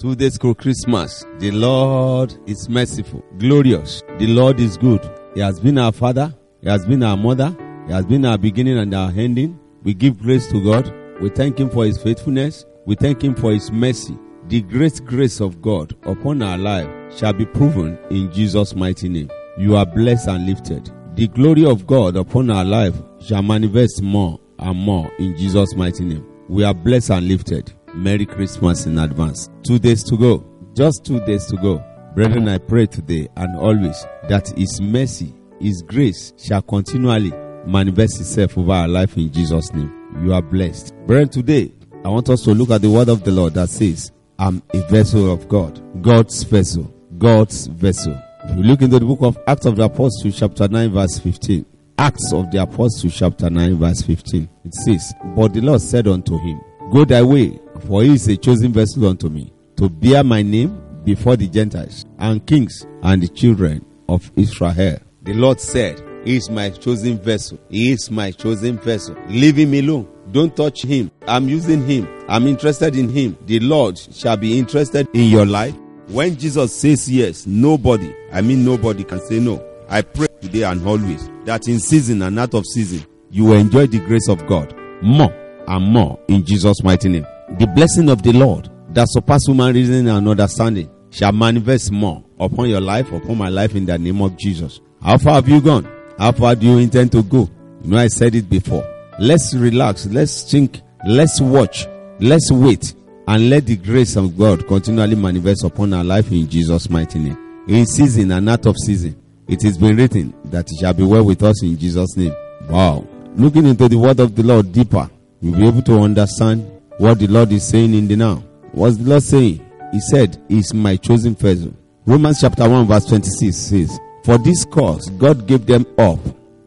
Two days Christmas. The Lord is merciful, glorious. The Lord is good. He has been our father. He has been our mother. He has been our beginning and our ending. We give grace to God. We thank Him for His faithfulness. We thank Him for His mercy. The great grace of God upon our life shall be proven in Jesus' mighty name. You are blessed and lifted. The glory of God upon our life shall manifest more and more in Jesus' mighty name. We are blessed and lifted. Merry Christmas in advance. Two days to go. Just two days to go. Brethren, I pray today and always that His mercy, His grace shall continually manifest itself over our life in Jesus' name. You are blessed. Brethren, today I want us to look at the word of the Lord that says, I'm a vessel of God. God's vessel. God's vessel. If you look into the book of Acts of the Apostles, chapter 9, verse 15. Acts of the Apostles, chapter 9, verse 15. It says, But the Lord said unto him, Go thy way, for he is a chosen vessel unto me, to bear my name before the Gentiles, and kings, and the children of Israel. The Lord said, He is my chosen vessel. He is my chosen vessel. Leave him alone. Don't touch him. I'm using him. I'm interested in him. The Lord shall be interested in your life. When Jesus says yes, nobody, I mean nobody can say no. I pray today and always that in season and out of season, you will enjoy the grace of God more and more in Jesus' mighty name. The blessing of the Lord that surpasses human reasoning and understanding shall manifest more upon your life, upon my life in the name of Jesus. How far have you gone? How far do you intend to go? You know, I said it before. Let's relax. Let's think. Let's watch. Let's wait. And let the grace of God continually manifest upon our life in Jesus' mighty name. In season and out of season, it has been written that it shall be well with us in Jesus' name. Wow. Looking into the word of the Lord deeper, you'll be able to understand what the Lord is saying in the now. What's the Lord saying? He said, Is my chosen vessel. Romans chapter 1, verse 26 says, For this cause God gave them up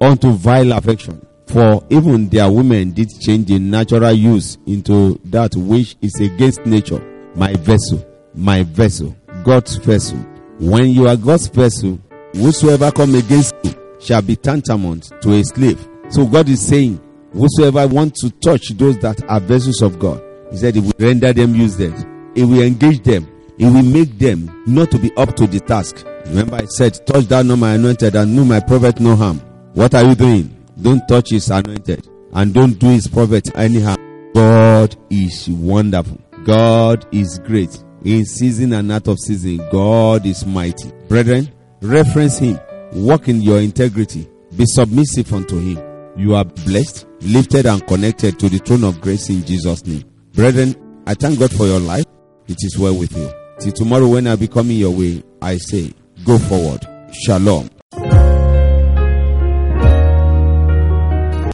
unto vile affection. For even their women did change the natural use into that which is against nature. My vessel, my vessel, God's vessel. When you are God's vessel, whosoever come against you shall be tantamount to a slave. So God is saying, whosoever wants to touch those that are vessels of God, He said He will render them useless. He will engage them. He will make them not to be up to the task. Remember, I said, touch thou not my anointed and do my prophet no harm. What are you doing? Don't touch his anointed and don't do his prophet any harm. God is wonderful. God is great. In season and out of season, God is mighty. Brethren, reference him. Walk in your integrity. Be submissive unto him. You are blessed, lifted, and connected to the throne of grace in Jesus' name. Brethren, I thank God for your life. It is well with you. Till tomorrow, when I be coming your way, I say, go forward. Shalom.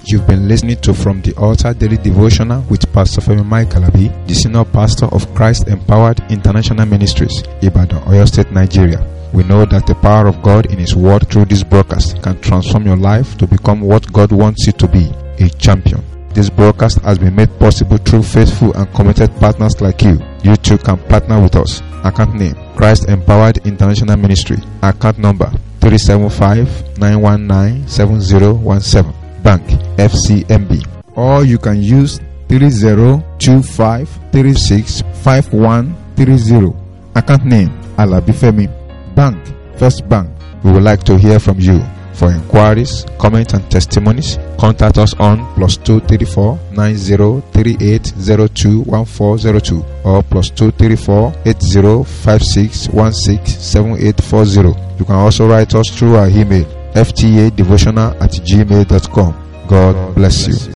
You've been listening to From the Altar Daily Devotional with Pastor Femi Mike Alabi, the Senior Pastor of Christ Empowered International Ministries, Ibadan, Oyo State, Nigeria. We know that the power of God in His Word through this broadcast can transform your life to become what God wants you to be, a champion. This broadcast has been made possible through faithful and committed partners like you. You too can partner with us. Account name Christ Empowered International Ministry. Account number 375 919 7017. Bank FCMB. Or you can use 3025365130. Account name Alabifemi. Bank First Bank. We would like to hear from you. For inquiries, comments, and testimonies, contact us on plus 234 9038021402 or plus 234 8056167840. You can also write us through our email ftadevotional at gmail.com. God bless you.